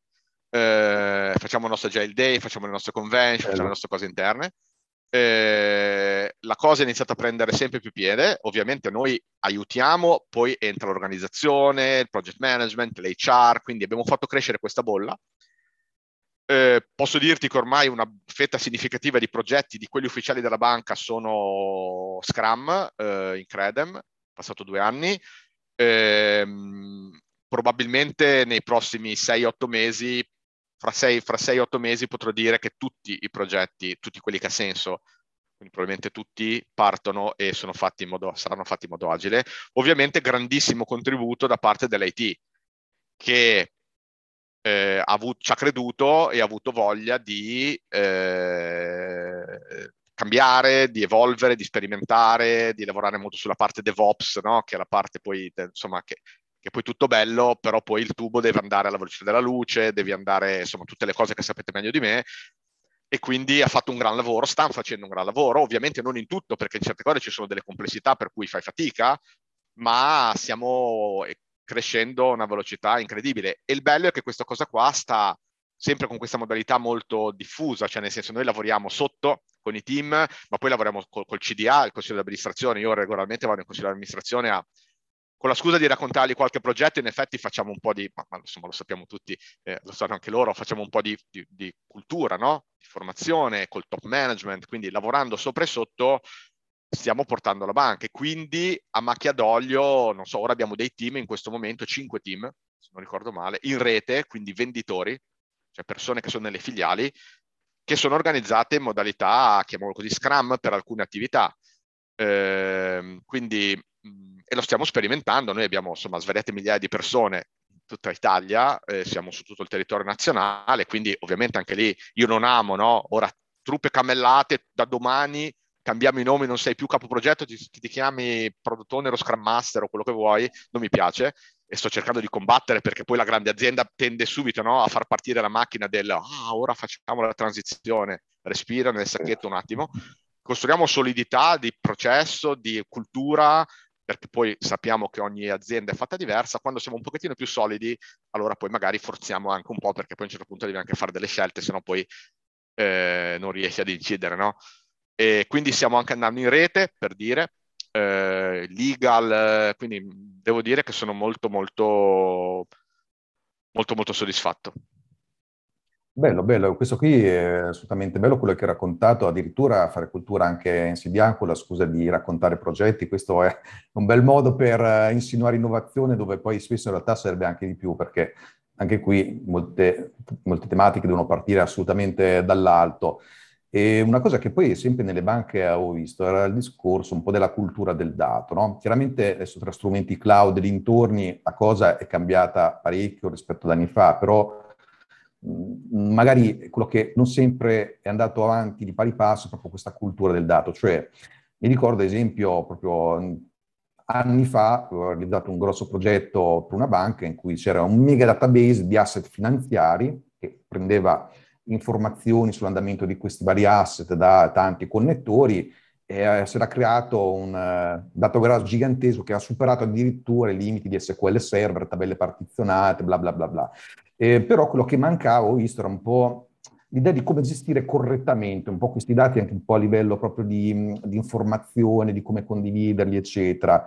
Speaker 3: Eh, facciamo il nostro Agile Day, facciamo le nostre convention, facciamo le nostre cose interne. eh, la cosa è iniziata a prendere sempre più piede, ovviamente noi aiutiamo, poi entra l'organizzazione, il project management, l'HR, quindi abbiamo fatto crescere questa bolla. Eh, posso dirti che ormai una fetta significativa di progetti di quelli ufficiali della banca sono Scrum eh, in Credem, passato due anni. Eh, probabilmente nei prossimi 6-8 mesi fra 6-8 mesi potrò dire che tutti i progetti, tutti quelli che ha senso, quindi probabilmente tutti partono e fatti modo, saranno fatti in modo agile. Ovviamente grandissimo contributo da parte dell'IT che eh, ha avuto, ci ha creduto e ha avuto voglia di eh, cambiare, di evolvere, di sperimentare, di lavorare molto sulla parte DevOps, no? che è la parte poi, insomma, che, che poi tutto bello, però poi il tubo deve andare alla velocità della luce, devi andare, insomma, tutte le cose che sapete meglio di me, e quindi ha fatto un gran lavoro, stanno facendo un gran lavoro, ovviamente non in tutto, perché in certe cose ci sono delle complessità per cui fai fatica, ma stiamo crescendo a una velocità incredibile. E il bello è che questa cosa qua sta sempre con questa modalità molto diffusa, cioè nel senso noi lavoriamo sotto con i team, ma poi lavoriamo col, col CDA, il consiglio di amministrazione. Io regolarmente vado in consiglio di amministrazione a con la scusa di raccontargli qualche progetto, in effetti facciamo un po' di, ma, ma insomma lo sappiamo tutti, eh, lo sanno anche loro, facciamo un po' di, di, di, cultura, no? di formazione col top management, quindi lavorando sopra e sotto stiamo portando la banca e quindi a macchia d'olio, non so, ora abbiamo dei team in questo momento, cinque team, se non ricordo male, in rete, quindi venditori, cioè persone che sono nelle filiali, che sono organizzate in modalità, chiamiamolo così, Scrum per alcune attività. Eh, quindi e lo stiamo sperimentando. Noi abbiamo insomma svariate migliaia di persone in tutta Italia, eh, siamo su tutto il territorio nazionale, quindi ovviamente anche lì io non amo, no? Ora truppe camellate, da domani cambiamo i nomi, non sei più capoprogetto, ti, ti chiami product owner o scrum master o quello che vuoi, non mi piace e sto cercando di combattere perché poi la grande azienda tende subito no, a far partire la macchina del ah, ora facciamo la transizione, respira nel sacchetto un attimo, costruiamo solidità di processo, di cultura, perché poi sappiamo che ogni azienda è fatta diversa, quando siamo un pochettino più solidi, allora poi magari forziamo anche un po', perché poi a un certo punto devi anche fare delle scelte, se no poi eh, non riesci ad incidere, no? E quindi stiamo anche andando in rete, per dire, eh, legal, quindi devo dire che sono molto, molto, molto, molto soddisfatto.
Speaker 2: Bello, bello, questo qui è assolutamente bello quello che hai raccontato, addirittura fare cultura anche in con la scusa di raccontare progetti, questo è un bel modo per eh, insinuare innovazione dove poi spesso in realtà serve anche di più perché anche qui molte, molte tematiche devono partire assolutamente dall'alto. E una cosa che poi sempre nelle banche avevo visto era il discorso un po' della cultura del dato. No? Chiaramente adesso tra strumenti cloud e dintorni la cosa è cambiata parecchio rispetto ad anni fa, però Mm, magari quello che non sempre è andato avanti di pari passo è proprio questa cultura del dato. Cioè, mi ricordo, ad esempio, proprio anni fa ho realizzato un grosso progetto per una banca in cui c'era un mega database di asset finanziari che prendeva informazioni sull'andamento di questi vari asset da tanti connettori e eh, si era creato un uh, database gigantesco che ha superato addirittura i limiti di SQL Server, tabelle partizionate, bla bla bla bla. Eh, però quello che mancava, ho visto, era un po' l'idea di come gestire correttamente un po' questi dati anche un po' a livello proprio di, di informazione, di come condividerli, eccetera.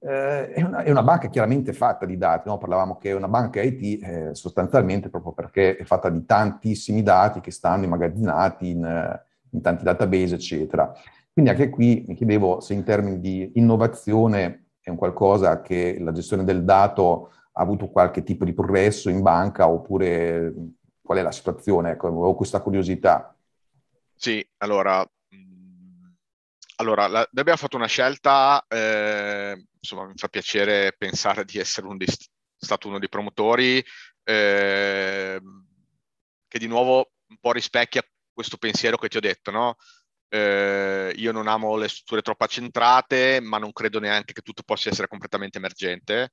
Speaker 2: Eh, è, una, è, una, banca chiaramente fatta di dati, no? parlavamo che è una banca IT eh, sostanzialmente proprio perché è fatta di tantissimi dati che stanno immagazzinati in, in tanti database, eccetera. Quindi anche qui mi chiedevo se in termini di innovazione è un qualcosa che la gestione del dato ha avuto qualche tipo di progresso in banca oppure qual è la situazione? Ecco, ho questa curiosità.
Speaker 3: Sì, allora, mm, allora la, noi abbiamo fatto una scelta, eh, insomma mi fa piacere pensare di essere un di, stato uno dei promotori, eh, che di nuovo un po' rispecchia questo pensiero che ti ho detto, no? Eh, io non amo le strutture troppo accentrate, ma non credo neanche che tutto possa essere completamente emergente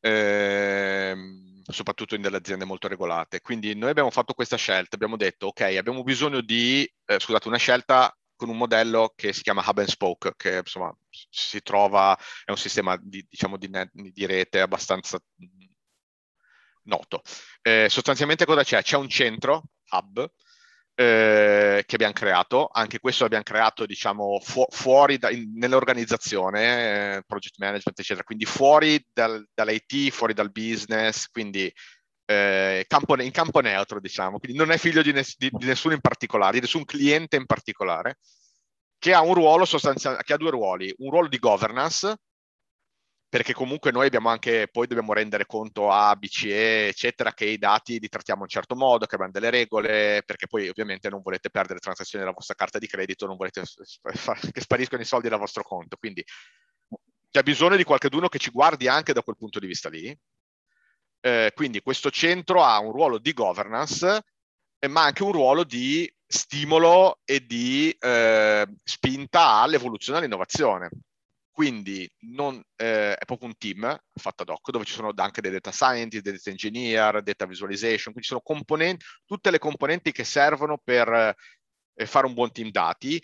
Speaker 3: ehm, soprattutto in delle aziende molto regolate. Quindi noi abbiamo fatto questa scelta, abbiamo detto ok, abbiamo bisogno di, eh, scusate, una scelta con un modello che si chiama Hub and Spoke, che insomma si trova, è un sistema di, diciamo, di, net, di rete abbastanza noto. Eh, sostanzialmente cosa c'è? C'è un centro, hub, eh, che abbiamo creato, anche questo l'abbiamo creato diciamo fu- fuori da, in, nell'organizzazione, eh, project management eccetera, quindi fuori dal, dall'IT, fuori dal business, quindi eh, campo, in campo neutro diciamo, quindi non è figlio di, ness- di, nessuno in particolare, di nessun cliente in particolare, che ha un ruolo sostanzialmente, che ha due ruoli, un ruolo di governance, perché comunque noi abbiamo anche, poi dobbiamo rendere conto a BCE, eccetera, che i dati li trattiamo in un certo modo, che abbiamo delle regole, perché poi ovviamente non volete perdere transazioni della vostra carta di credito, non volete che spariscono i soldi dal vostro conto. Quindi c'è bisogno di qualcuno che ci guardi anche da quel punto di vista lì. Eh, quindi questo centro ha un ruolo di governance, eh, ma anche un ruolo di stimolo e di eh, spinta all'evoluzione e all'innovazione. Quindi non, eh, è proprio un team fatto ad hoc dove ci sono anche dei data scientist, dei data engineer, data visualization, quindi ci sono componenti, tutte le componenti che servono per eh, fare un buon team dati,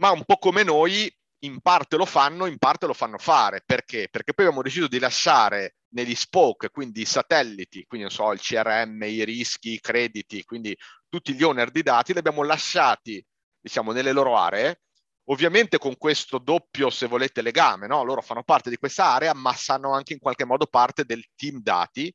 Speaker 3: ma un po' come noi in parte lo fanno, in parte lo fanno fare. Perché? Perché poi abbiamo deciso di lasciare negli spoke, quindi i satelliti, quindi non so, il CRM, i rischi, i crediti, quindi tutti gli owner di dati, li abbiamo lasciati, diciamo, nelle loro aree Ovviamente con questo doppio, se volete, legame, no? loro fanno parte di questa area, ma sanno anche in qualche modo parte del team dati,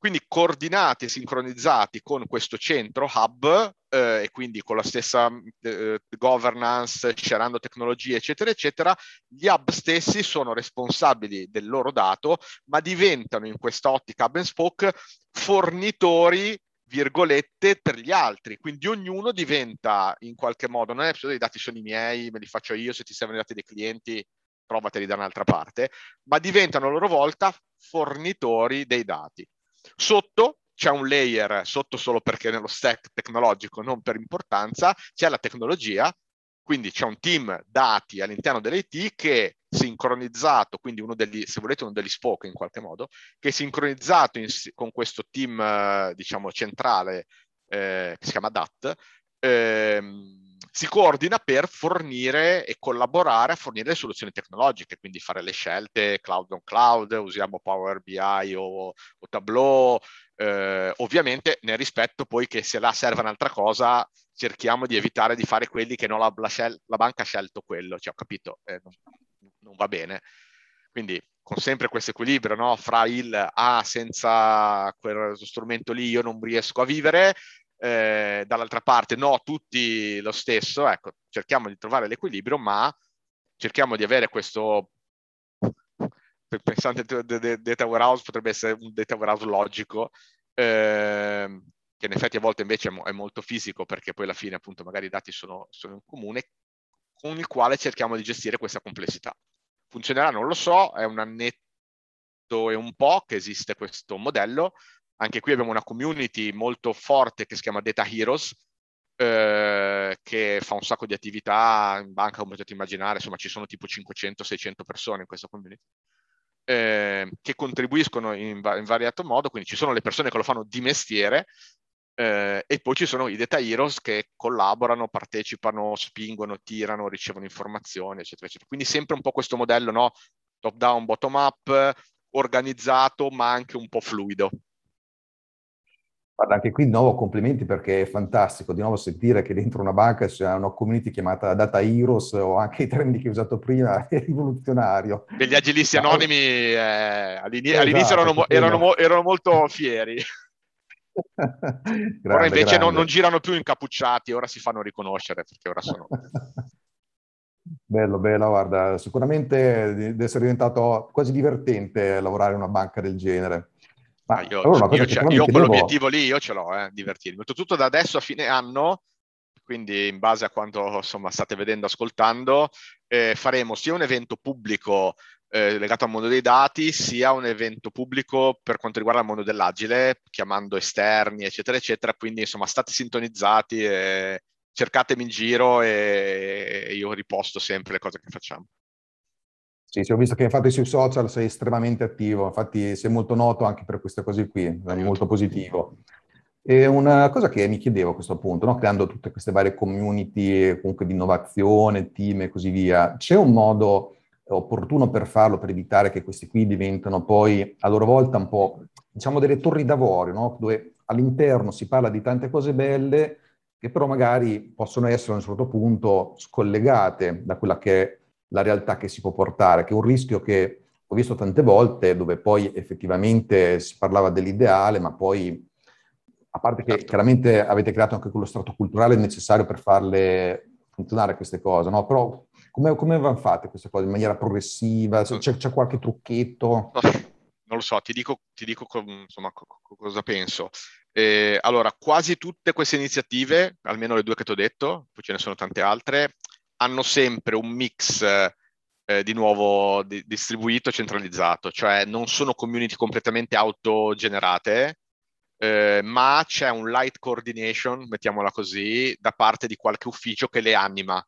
Speaker 3: quindi coordinati e sincronizzati con questo centro hub eh, e quindi con la stessa eh, governance, sharando tecnologie, eccetera, eccetera, gli hub stessi sono responsabili del loro dato, ma diventano in quest'ottica hub and spoke fornitori virgolette per gli altri, quindi ognuno diventa in qualche modo, non è i dati sono i miei, me li faccio io, se ti servono i dati dei clienti provateli da un'altra parte, ma diventano a loro volta fornitori dei dati. Sotto c'è un layer, sotto solo perché nello stack tecnologico, non per importanza, c'è la tecnologia, quindi c'è un team dati all'interno dell'IT che sincronizzato, quindi uno degli, se volete, uno degli spoke in qualche modo, che è sincronizzato in, con questo team, eh, diciamo, centrale, eh, che si chiama DAT, ehm, si coordina per fornire e collaborare a fornire le soluzioni tecnologiche, quindi fare le scelte cloud on cloud, usiamo Power BI o, o Tableau, eh, ovviamente nel rispetto poi che se là serve un'altra cosa cerchiamo di evitare di fare quelli che non la, la, scel- la banca ha scelto quello, cioè ho capito, eh, non, non, va bene. Quindi con sempre questo equilibrio no? fra il ah, senza quello strumento lì io non riesco a vivere, eh, dall'altra parte no, tutti lo stesso, ecco, cerchiamo di trovare l'equilibrio, ma cerchiamo di avere questo pensando al data warehouse potrebbe essere un data warehouse logico eh, che in effetti a volte invece è, molto fisico perché poi alla fine appunto magari i dati sono, sono in comune, con il quale cerchiamo di gestire questa complessità. Funzionerà? Non lo so, è un annetto e un po' che esiste questo modello. Anche qui abbiamo una community molto forte che si chiama Data Heroes, eh, che fa un sacco di attività in banca, come potete immaginare, insomma ci sono tipo 500-600 persone in questa community eh, che contribuiscono in, in, variato modo, quindi ci sono le persone che lo fanno di mestiere eh, e poi ci sono i data heroes che collaborano, partecipano, spingono, tirano, ricevono informazioni, eccetera, eccetera. Quindi sempre un po' questo modello, no? Top down, bottom up, organizzato, ma anche un po' fluido.
Speaker 2: Guarda, anche qui di nuovo complimenti perché è fantastico di nuovo sentire che dentro una banca c'è una community chiamata Data Heroes o anche i termini che ho usato prima, *laughs* è rivoluzionario.
Speaker 3: E gli agilisti anonimi eh, all'inizio, esatto, all'inizio erano, erano, erano, molto fieri. *laughs* grande, ora invece non, non, girano più incappucciati, ora si fanno riconoscere perché ora sono... *laughs*
Speaker 2: bello, bello, guarda, sicuramente deve essere diventato quasi divertente lavorare in una banca del genere.
Speaker 3: Ma io, allora, io, io, io quell'obiettivo lì, io ce l'ho, eh, divertirmi. Tutto da adesso a fine anno, quindi in base a quanto insomma, state vedendo, ascoltando, eh, faremo sia un evento pubblico eh, legato al mondo dei dati, sia un evento pubblico per quanto riguarda il mondo dell'agile, chiamando esterni, eccetera, eccetera. Quindi, insomma, state sintonizzati cercatemi in giro e io riposto sempre le cose che facciamo.
Speaker 2: Sì, sì, ho visto che infatti sui social sei estremamente attivo, infatti sei molto noto anche per queste cose qui, è molto positivo. E una cosa che mi chiedevo a questo punto, no? creando tutte queste varie community comunque di innovazione, team e così via, c'è un modo opportuno per farlo, per evitare che questi qui diventano poi a loro volta un po', diciamo, delle torri d'avorio, no? dove all'interno si parla di tante cose belle, che però magari possono essere a un certo punto scollegate da quella che è la realtà che si può portare, che è un rischio che ho visto tante volte dove poi effettivamente si parlava dell'ideale, ma poi, a parte che certo. chiaramente avete creato anche quello strato culturale necessario per farle funzionare queste cose, no? Però come, come vanno fatte queste cose? In maniera progressiva? C'è, c'è qualche trucchetto?
Speaker 3: Non lo so, ti dico, ti dico insomma, cosa penso. Eh, allora, quasi tutte queste iniziative, almeno le due che ti ho detto, poi ce ne sono tante altre, hanno sempre un mix eh, di nuovo di, distribuito e centralizzato, cioè non sono community completamente autogenerate, eh, ma c'è un light coordination, mettiamola così, da parte di qualche ufficio che le anima.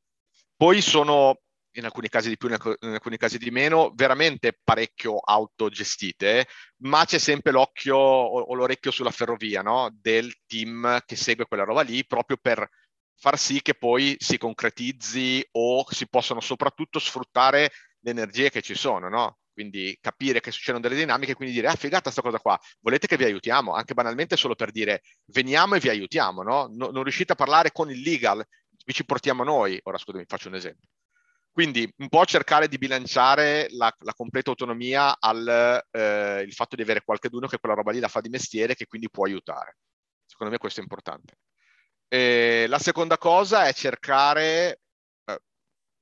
Speaker 3: Poi sono, in alcuni casi di più, in alcuni casi di meno, veramente parecchio autogestite, ma c'è sempre l'occhio o, l'orecchio sulla ferrovia no? del team che segue quella roba lì, proprio per far sì che poi si concretizzi o si possano soprattutto sfruttare le energie che ci sono, no? Quindi capire che succedono delle dinamiche e quindi dire, ah, figata sta cosa qua, volete che vi aiutiamo? Anche banalmente solo per dire, veniamo e vi aiutiamo, no? no non riuscite a parlare con il legal, vi ci portiamo noi. Ora, scusami, faccio un esempio. Quindi un po' cercare di bilanciare la, la completa autonomia al eh, fatto di avere qualcuno che quella roba lì la fa di mestiere che quindi può aiutare. Secondo me questo è importante. E la seconda cosa è cercare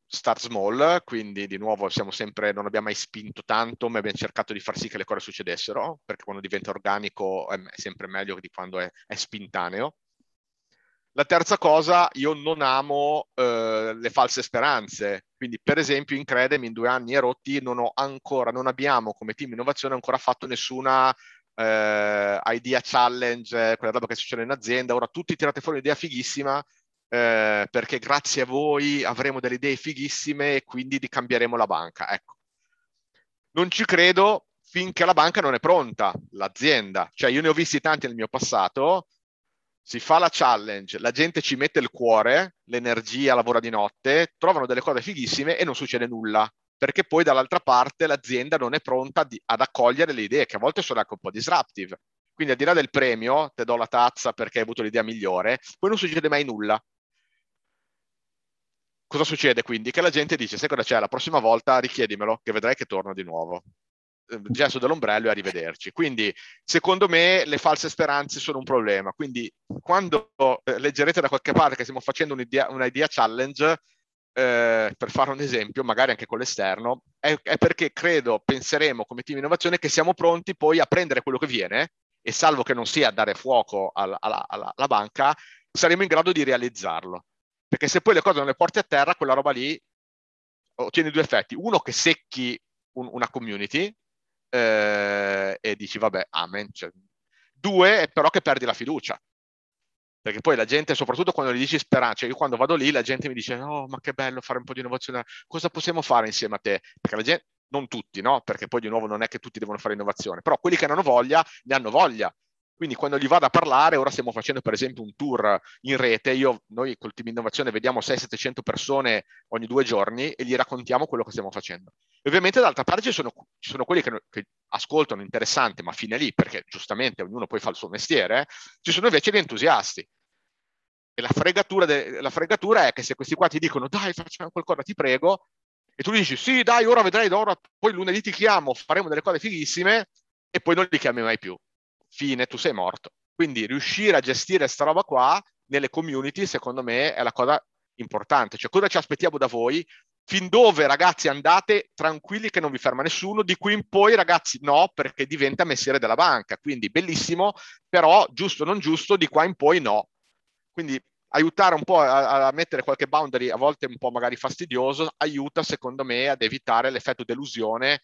Speaker 3: start small, quindi di nuovo sempre, non abbiamo mai spinto tanto, ma abbiamo cercato di far sì che le cose succedessero, perché quando diventa organico è sempre meglio di quando è, è spintaneo. La terza cosa, io non amo eh, le false speranze, quindi per esempio in Credem in due anni e rotti non ancora, non abbiamo come team innovazione ancora fatto nessuna eh, idea challenge, quella roba che succede in azienda, ora tutti tirate fuori un'idea fighissima, eh, perché grazie a voi avremo delle idee fighissime e quindi cambieremo la banca. Ecco. Non ci credo finché la banca non è pronta, l'azienda. Cioè io ne ho visti tanti nel mio passato, si fa la challenge, la gente ci mette il cuore, l'energia, lavora di notte, trovano delle cose fighissime e non succede nulla, perché poi dall'altra parte l'azienda non è pronta di, ad accogliere le idee, che a volte sono anche un po' disruptive. Quindi al di là del premio, te do la tazza perché hai avuto l'idea migliore, poi non succede mai nulla. Cosa succede quindi? Che la gente dice, sai cosa c'è, la prossima volta richiedimelo, che vedrai che torno di nuovo. Eh, gesto dell'ombrello e arrivederci. Quindi, secondo me, le false speranze sono un problema. Quindi, quando eh, leggerete da qualche parte che stiamo facendo un'idea, un'idea challenge, eh, per fare un esempio, magari anche con l'esterno, è, è, perché credo, penseremo come team innovazione che siamo pronti poi a prendere quello che viene e salvo che non sia dare fuoco alla, alla, alla banca, saremo in grado di realizzarlo. Perché se poi le cose non le porti a terra, quella roba lì ottiene due effetti. Uno, che secchi un, una community eh, e dici, vabbè, amen. Cioè, due, però che perdi la fiducia. Perché poi la gente, soprattutto quando gli dici speranza, cioè io quando vado lì la gente mi dice, oh, ma che bello fare un po' di innovazione, cosa possiamo fare insieme a te? Perché la gente, non tutti, no? Perché poi di nuovo non è che tutti devono fare innovazione, però quelli che non hanno voglia, ne hanno voglia. Quindi quando gli vado a parlare, ora stiamo facendo per esempio un tour in rete, io, noi col team innovazione vediamo 600-700 persone ogni due giorni e gli raccontiamo quello che stiamo facendo. E ovviamente dall'altra parte ci sono, ci sono quelli che, che, ascoltano interessante, ma fine lì, perché giustamente ognuno poi fa il suo mestiere, ci sono invece gli entusiasti. E la fregatura, de, la fregatura è che se questi qua ti dicono dai facciamo qualcosa, ti prego, e tu dici sì dai ora vedrai, ora, poi lunedì ti chiamo, faremo delle cose fighissime, e poi non li chiami mai più fine, tu sei morto. Quindi riuscire a gestire questa roba qua nelle community, secondo me, è la cosa importante. Cioè, cosa ci aspettiamo da voi? Fin dove, ragazzi, andate tranquilli che non vi ferma nessuno, di qui in poi, ragazzi, no, perché diventa mestiere della banca. Quindi bellissimo, però giusto o non giusto, di qua in poi no. Quindi aiutare un po' a, a, mettere qualche boundary, a volte un po' magari fastidioso, aiuta, secondo me, ad evitare l'effetto delusione,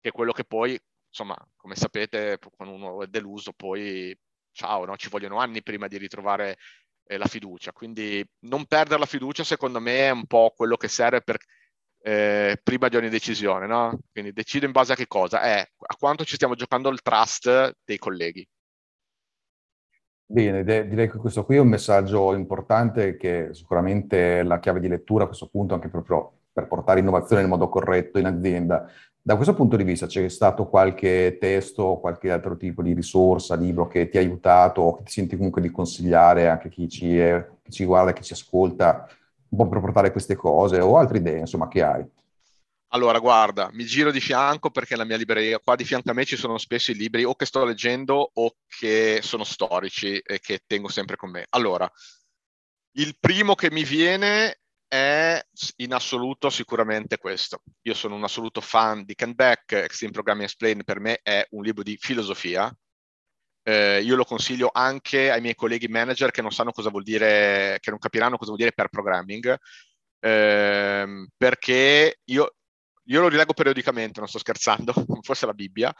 Speaker 3: che è quello che poi insomma, come sapete, quando uno è deluso, poi ciao, no? ci vogliono anni prima di ritrovare eh, la fiducia. Quindi non perdere la fiducia, secondo me, è un po' quello che serve per, eh, prima di ogni decisione. No? Quindi decido in base a che cosa? È a quanto ci stiamo giocando il trust dei colleghi.
Speaker 2: Bene, direi che questo qui è un messaggio importante che sicuramente è la chiave di lettura a questo punto anche proprio per portare innovazione nel modo corretto in azienda. Da questo punto di vista c'è stato qualche testo qualche altro tipo di risorsa, libro che ti ha aiutato o che ti senti comunque di consigliare anche chi ci, è, chi ci guarda, chi ci ascolta, un po' per portare queste cose o altre idee, insomma, che hai?
Speaker 3: Allora, guarda, mi giro di fianco perché nella mia libreria qua di fianco a me ci sono spesso i libri o che sto leggendo o che sono storici e che tengo sempre con me. Allora, il primo che mi viene è in assoluto sicuramente questo. Io sono un assoluto fan di Ken Beck, Extreme Programming Explained per me è un libro di filosofia. Eh, io lo consiglio anche ai miei colleghi manager che non sanno cosa vuol dire, che non capiranno cosa vuol dire per programming, eh, perché io, io, lo rileggo periodicamente, non sto scherzando, *laughs* forse la Bibbia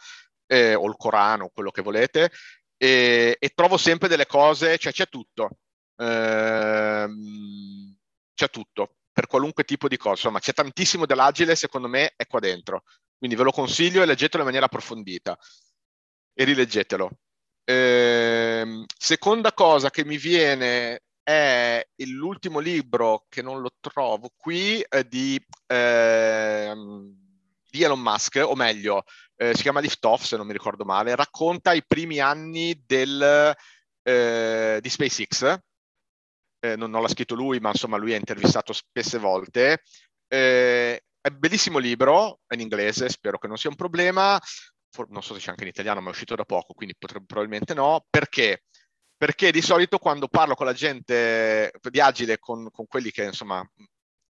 Speaker 3: eh, o il Corano, quello che volete, e, trovo sempre delle cose, cioè c'è tutto. Ehm, c'è tutto, per qualunque tipo di cosa. Insomma, c'è tantissimo dell'agile, secondo me, è qua dentro. Quindi ve lo consiglio e leggetelo in maniera approfondita e rileggetelo. Ehm, seconda cosa che mi viene è l'ultimo libro che non lo trovo qui di, eh, di, Elon Musk, o meglio, eh, si chiama Lift Off se non mi ricordo male, racconta i primi anni del, eh, di SpaceX eh, non, non, l'ha scritto lui, ma insomma lui ha intervistato spesse volte. Eh, è bellissimo libro, è in inglese, spero che non sia un problema. For- non so se c'è anche in italiano, ma è uscito da poco, quindi potrebbe, probabilmente no. Perché? Perché di solito quando parlo con la gente di agile, con, con quelli che insomma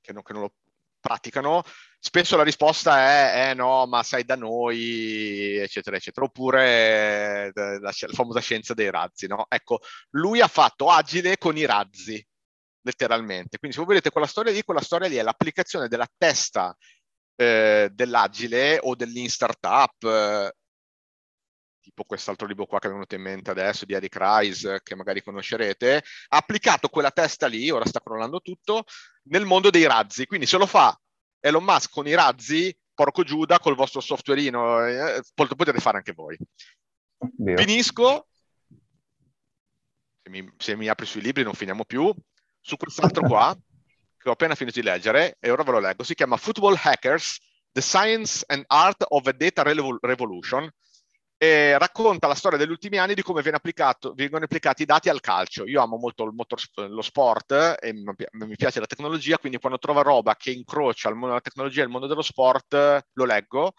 Speaker 3: che non, che non lo praticano, spesso la risposta è eh no, ma sai da noi, eccetera, eccetera, oppure eh, la, la, famosa scienza dei razzi, no? Ecco, lui ha fatto agile con i razzi, letteralmente. Quindi se voi vedete quella storia lì, quella storia lì è l'applicazione della testa eh, dell'agile o dell'in startup, eh, tipo quest'altro libro qua che è venuto in mente adesso di Eric Rice, che magari conoscerete, ha applicato quella testa lì, ora sta crollando tutto, nel mondo dei razzi. Quindi se lo fa Elon Musk con i razzi, porco Giuda, col vostro softwareino, eh, potete fare anche voi. Vero. Finisco, se mi, se mi apri sui libri non finiamo più, su quest'altro qua, *laughs* che ho appena finito di leggere, e ora ve lo leggo, si chiama Football Hackers, The Science and Art of a Data Revolution, e racconta la storia degli ultimi anni di come vengono applicati i dati al calcio. Io amo molto motor, lo sport e mi piace la tecnologia, quindi quando trovo roba che incrocia il mondo della tecnologia e il mondo dello sport, lo leggo.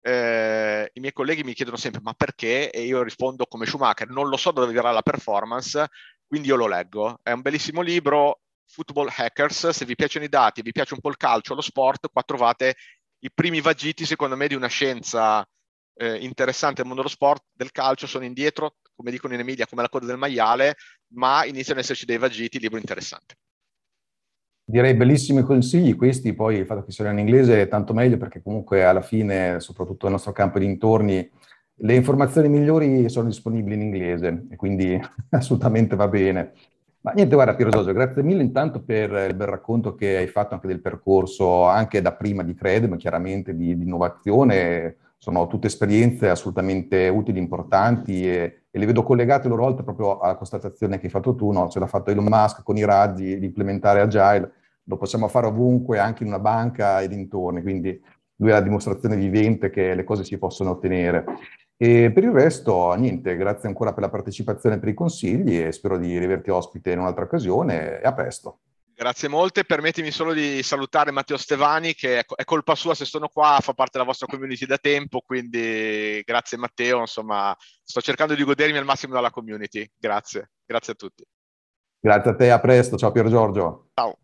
Speaker 3: Eh, I miei colleghi mi chiedono sempre ma perché? E io rispondo come Schumacher, non lo so dove verrà la performance, quindi io lo leggo. È un bellissimo libro, Football Hackers, se vi piacciono i dati, vi piace un po' il calcio, lo sport, qua trovate i primi vagiti secondo me di una scienza eh, interessante del mondo dello sport, del calcio, sono indietro, come dicono in Emilia, come la coda del maiale, ma iniziano ad esserci dei vagiti, libro interessante.
Speaker 2: Direi bellissimi consigli questi, poi il fatto che siano in inglese è tanto meglio perché comunque alla fine, soprattutto nel nostro campo di dintorni, le informazioni migliori sono disponibili in inglese e quindi *laughs* assolutamente va bene. Ma niente, guarda Piero Giorgio, grazie mille intanto per il bel racconto che hai fatto anche del percorso, anche da prima di Credem, chiaramente di, di innovazione, sono tutte esperienze assolutamente utili, importanti e, e, le vedo collegate loro volte proprio alla constatazione che hai fatto tu, no? ce l'ha fatto Elon Musk con i razzi di implementare Agile, lo possiamo fare ovunque, anche in una banca e dintorni, quindi lui è la dimostrazione vivente che le cose si possono ottenere. E per il resto, niente, grazie ancora per la partecipazione e per i consigli e spero di riverti ospite in un'altra occasione e a presto.
Speaker 3: Grazie molte, permettimi solo di salutare Matteo Stevani che è colpa sua se sono qua, fa parte della vostra community da tempo, quindi grazie Matteo, insomma sto cercando di godermi al massimo dalla community, grazie, grazie a tutti.
Speaker 2: Grazie a te, a presto, ciao Pier Giorgio.
Speaker 3: Ciao.